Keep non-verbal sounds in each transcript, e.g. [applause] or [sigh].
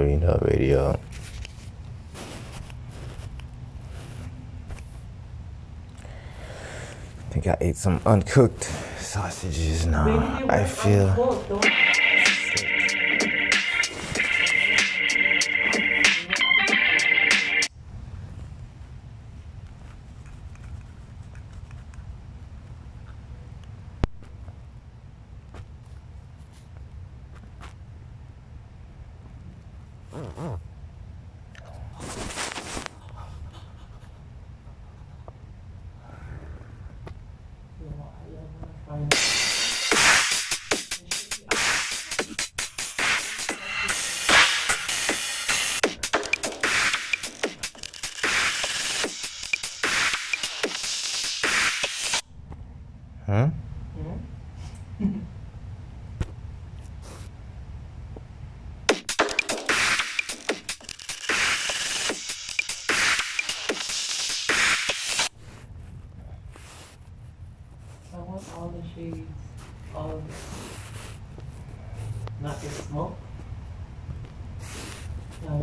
Arena Radio. Uh, I think I ate some uncooked sausages now. I feel.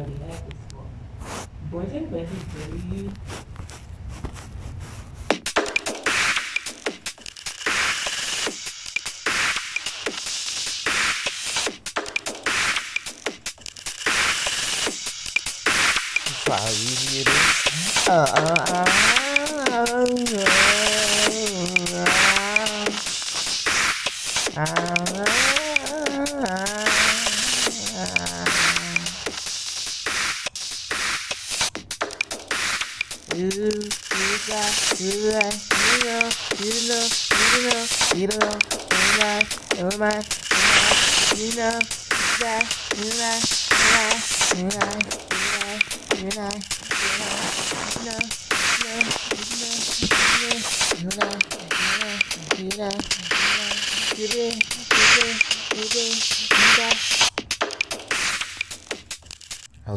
the life is for. Bọ̀dé uh.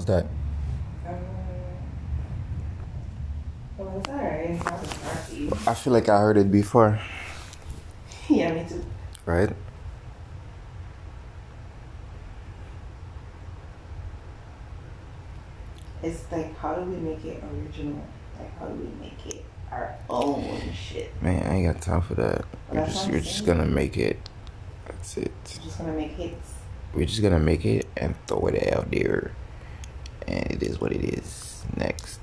How's that? Um, well, it's alright. It's not as. I feel like I heard it before, [laughs] Yeah, me too. right? It's like, how do we make it original? Like, how do we make it our own shit? Man, I ain't got time for that. We're just we're just gonna make it. That's it. We're just gonna make hits. We're just gonna make it and throw it out there. And it is what it is. Next.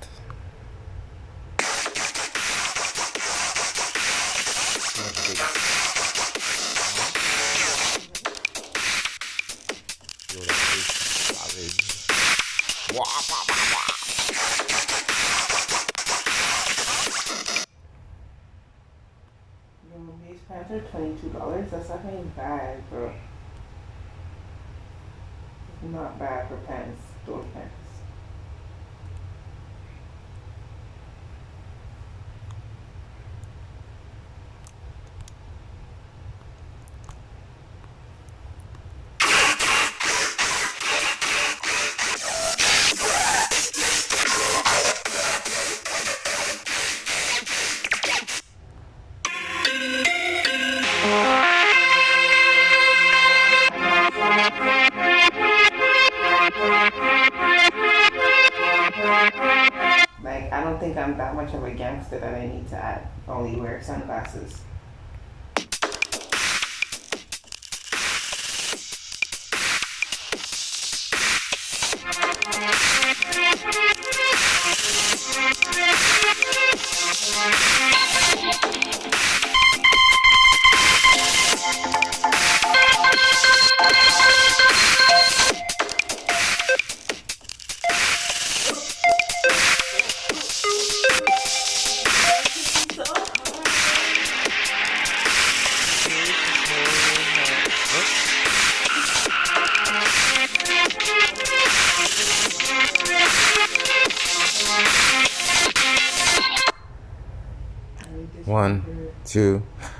These pants are twenty-two dollars. That's not even bad, bro. It's not bad for pants. Those pants.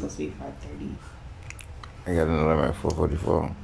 supposed to be 5.30. I got another one at 4.44.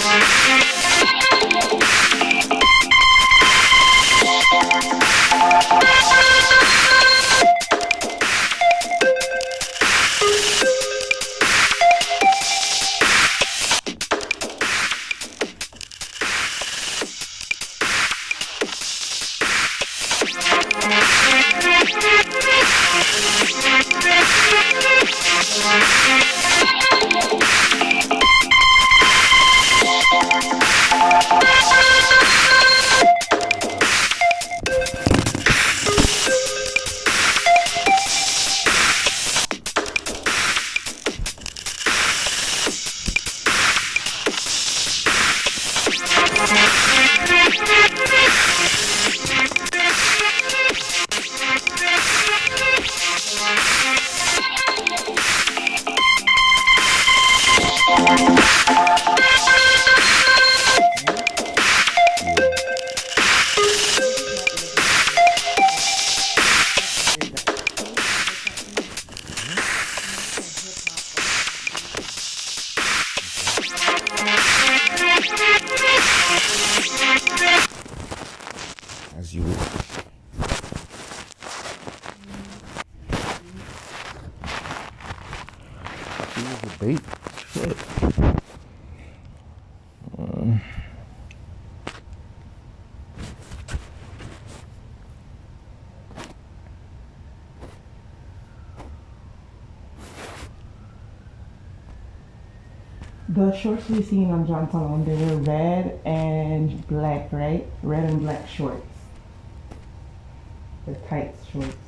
Thank you. Shit. The shorts we seen on John Salon, they were red and black, right? Red and black shorts. The tight shorts.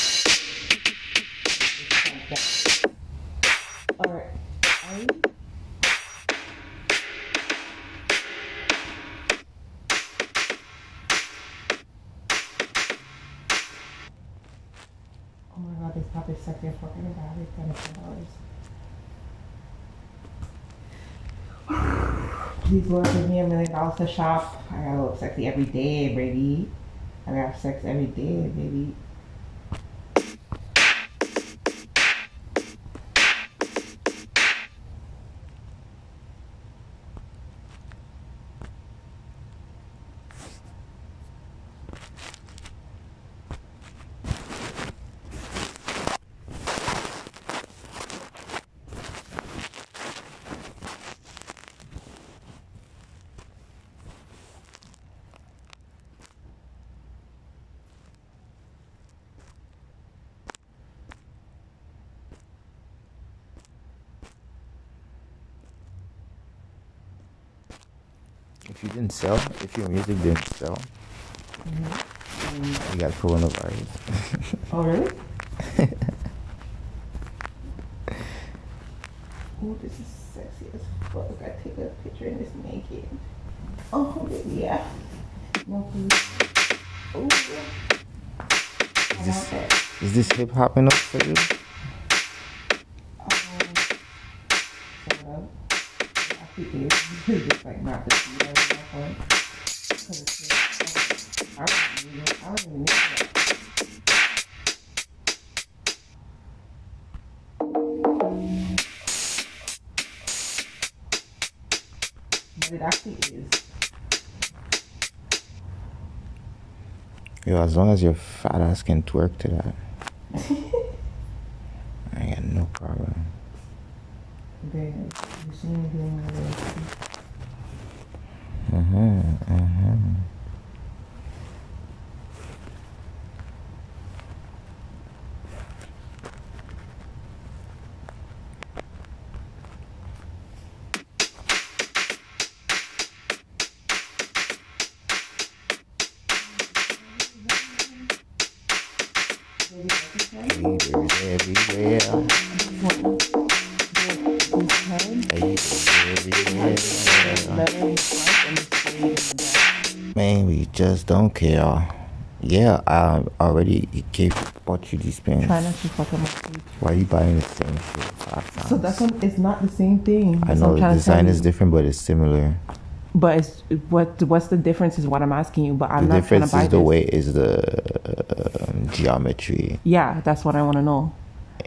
this pop is such a fucking bad. It's twenty-five dollars. Please Lord give me a million dollars to shop. I gotta look sexy every day, baby. I gotta have sex every day, baby. If you didn't sell, if your music didn't sell, mm-hmm. you got coronavirus. Oh, really? [laughs] oh, this is sexy as fuck. I take a picture and this naked. Oh, yeah. No, please. Oh, yeah. I want this-. Is this hip hop enough for you? Is. just like not the speed of my phone. Because it's I don't even, I don't even need that. But it actually is. Yo, as long as your fat ass can twerk to that, I got no problem. Babe, you see me doing my Uh-huh, uh-huh. everywhere. Haters everywhere. Man, we just don't care. Yeah, I already gave bought you these pants. Try not to fuck up my feet. Why are you buying the same shit? So that's one. It's not the same thing. I That's know the trying to tell design is different, but it's similar. But it's what? What's the difference? Is what I'm asking you. But I'm the not trying to difference buy is the this. way is the um, geometry. Yeah, that's what I want to know.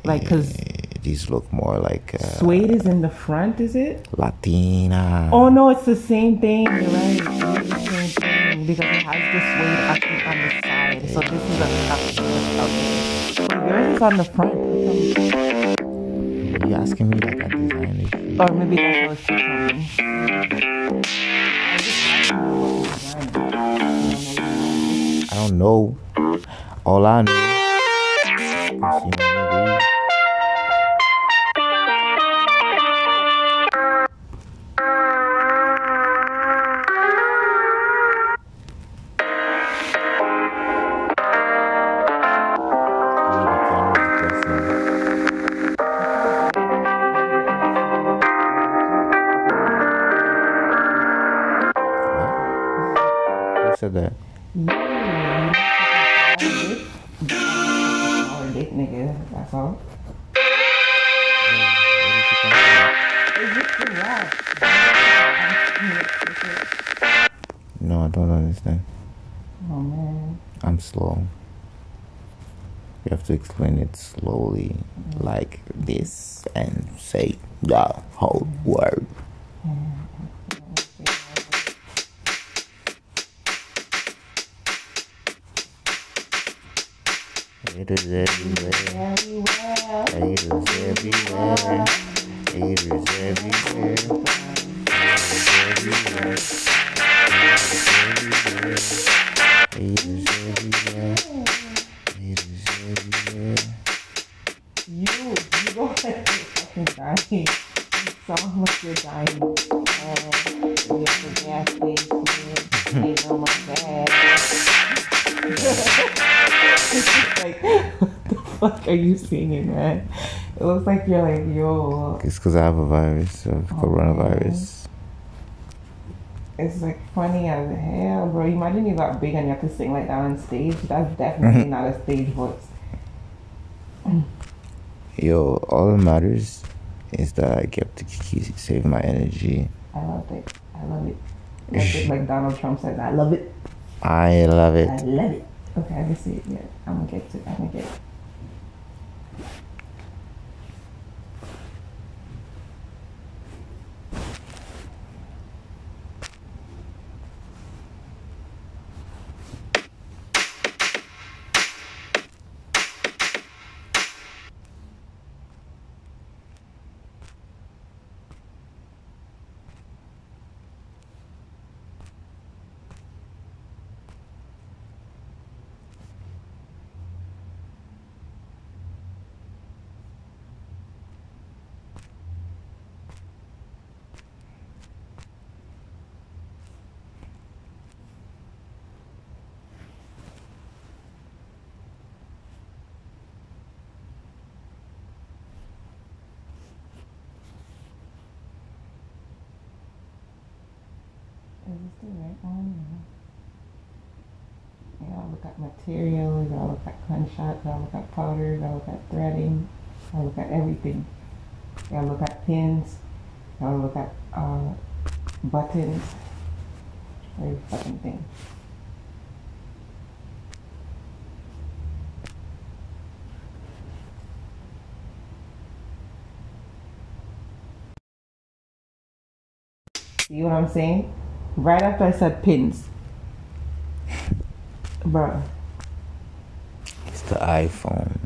Like, because These look more like uh, suede is in the front, is it? Latina. Oh no, it's the same thing. You're right. It's the same thing because it has the suede actually on the side. So this is a. But yours is on the front. You asking me like I designed this? Or maybe that's what she's telling me. I don't know. All I know. Don't understand. Oh man. I'm slow. You have to explain it slowly, mm. like this, and say the whole mm. word. Mm. Haters everywhere, Very well. haters everywhere, haters everywhere, haters everywhere, haters everywhere, haters everywhere. You, you go ahead fucking dying. Uh, you saw how you're dying. We at the gas station. More gas. like, [laughs] what the fuck are you singing, man? It looks like you're like, yo. It's because I have a virus, of oh, coronavirus. It's like funny as hell, bro. Imagine you got big and you have to sing like that on stage. That's definitely mm-hmm. not a stage voice. [clears throat] Yo, all that matters is that I get to save my energy. I love it. I love it. Like, it- like Donald Trump says, I love it. I love it. I love it. Okay, I can see it. Yeah, I'm gonna get to. I'm gonna get. It. Is this the right. You gotta look at materials, I look at gunshot, you gotta look at powder, I look at threading, I look at everything. I look at pins, I look at uh, buttons, every fucking thing. See what I'm saying? Right after I said pins. Bruh, It's the iPhone.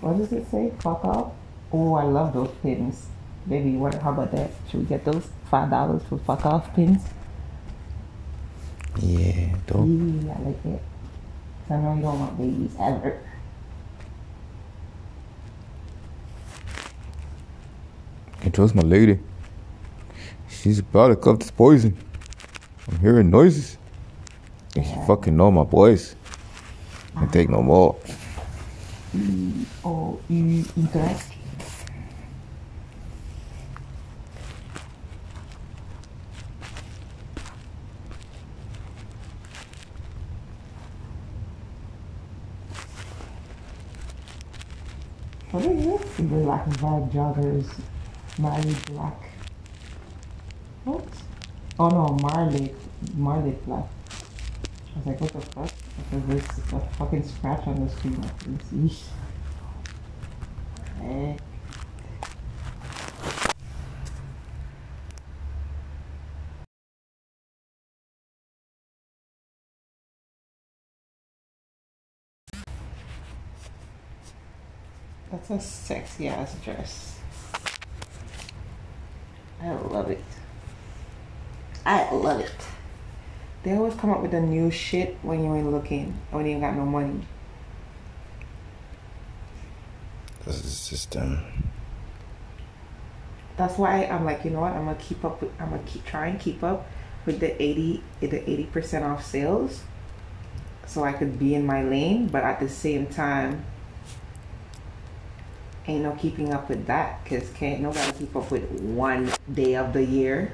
what does it say? Fuck off? Oh, I love those pins. Baby, what, how about that? Should we get those? Five dollars for fuck off pins? Yeah, dope. Yeah, I like it. I know you don't want babies ever. It was my lady. She's about to cup this poison. I'm hearing noises. And she fucking know my voice. Can't take no more. Oh, you incorrect? What is this? Black vibe joggers. Marley black. Oh no, Marley. Marley black. I was like, what the fuck? Because there's a fucking scratch on the screen. I can see. Eh. That's a sexy ass dress. I love it. I love it. They always come up with the new shit when you ain't looking, when you ain't got no money. This is the system. That's why I'm like, you know what? I'm gonna keep up with. I'm gonna keep try and keep up with the eighty, the eighty percent off sales, so I could be in my lane. But at the same time, ain't no keeping up with that because can't nobody keep up with one day of the year.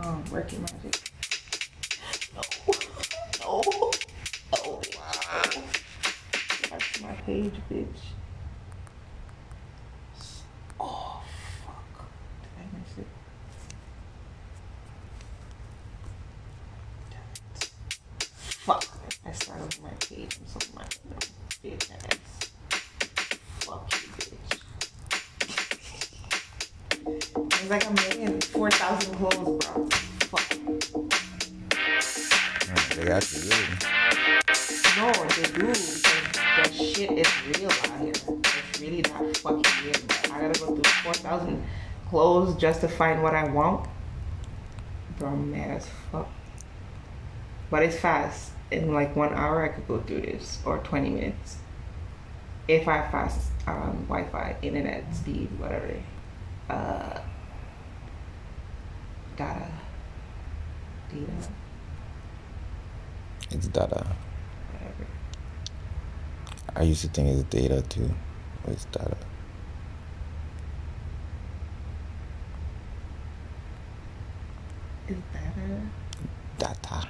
Oh, come on, work your magic. No, no, [laughs] no. That's my page, bitch. Out. It's really not fucking real. I gotta go through four thousand clothes just to find what I want. Bro, I'm mad as fuck. But it's fast. In like one hour, I could go through this, or twenty minutes. If I fast um, Wi-Fi, internet speed, whatever. Uh, data. Data. It's data. I used to think it's data too. It's data. Is data? Data.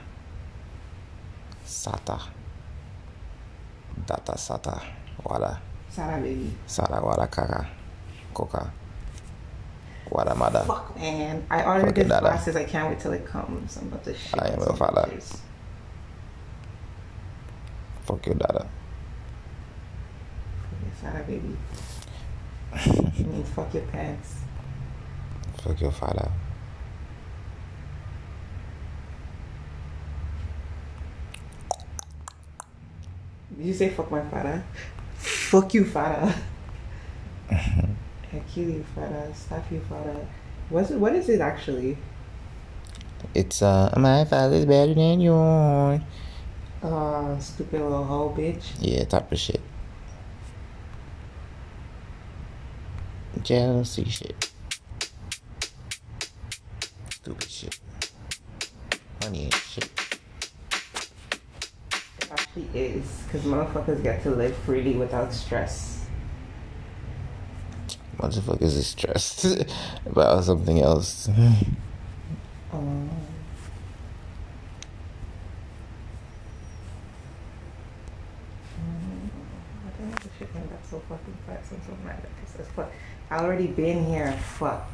SATA. Data SATA. Wala. Sarah, baby. Sara wala kaka. Coca. Wala mada. Fuck, man. I ordered these dada. glasses. I can't wait till it comes. I'm about to shit. I am a bitches. Fuck your data. Sarah, baby. [laughs] I mean, fuck your pants. Fuck your father. Did you say fuck my father? Fuck you, father. I kill you, father. Stop you, father. What's it, what is it actually? It's uh my father's better than yours. Uh, stupid little hoe bitch. Yeah, type of shit. Jealousy shit. Stupid shit. Ain't shit. It actually is, because motherfuckers get to live freely without stress. Motherfuckers is stressed [laughs] about something else. Um, I don't know the shit when that's so fucking fast. I'm so mad at this as fuck. I already been here. Fuck.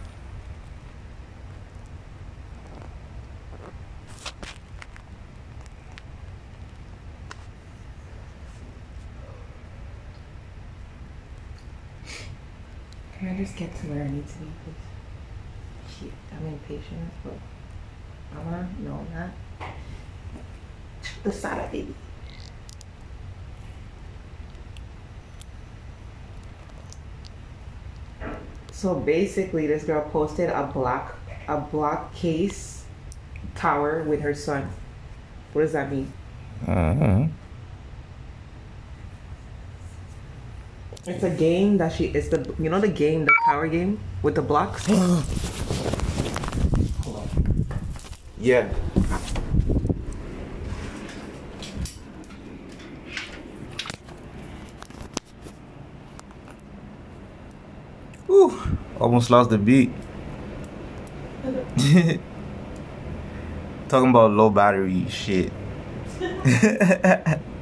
Can I just get to where I need to be, please? Shit, I'm impatient as fuck. Mama, no, I'm not. The side, of baby. So basically, this girl posted a block a block case tower with her son. What does that mean? uh-huh. It's a game that she. It's the you know the game, the tower game with the blocks. [gasps] Yeah. Almost lost the beat. [laughs] Talking about low battery shit. [laughs]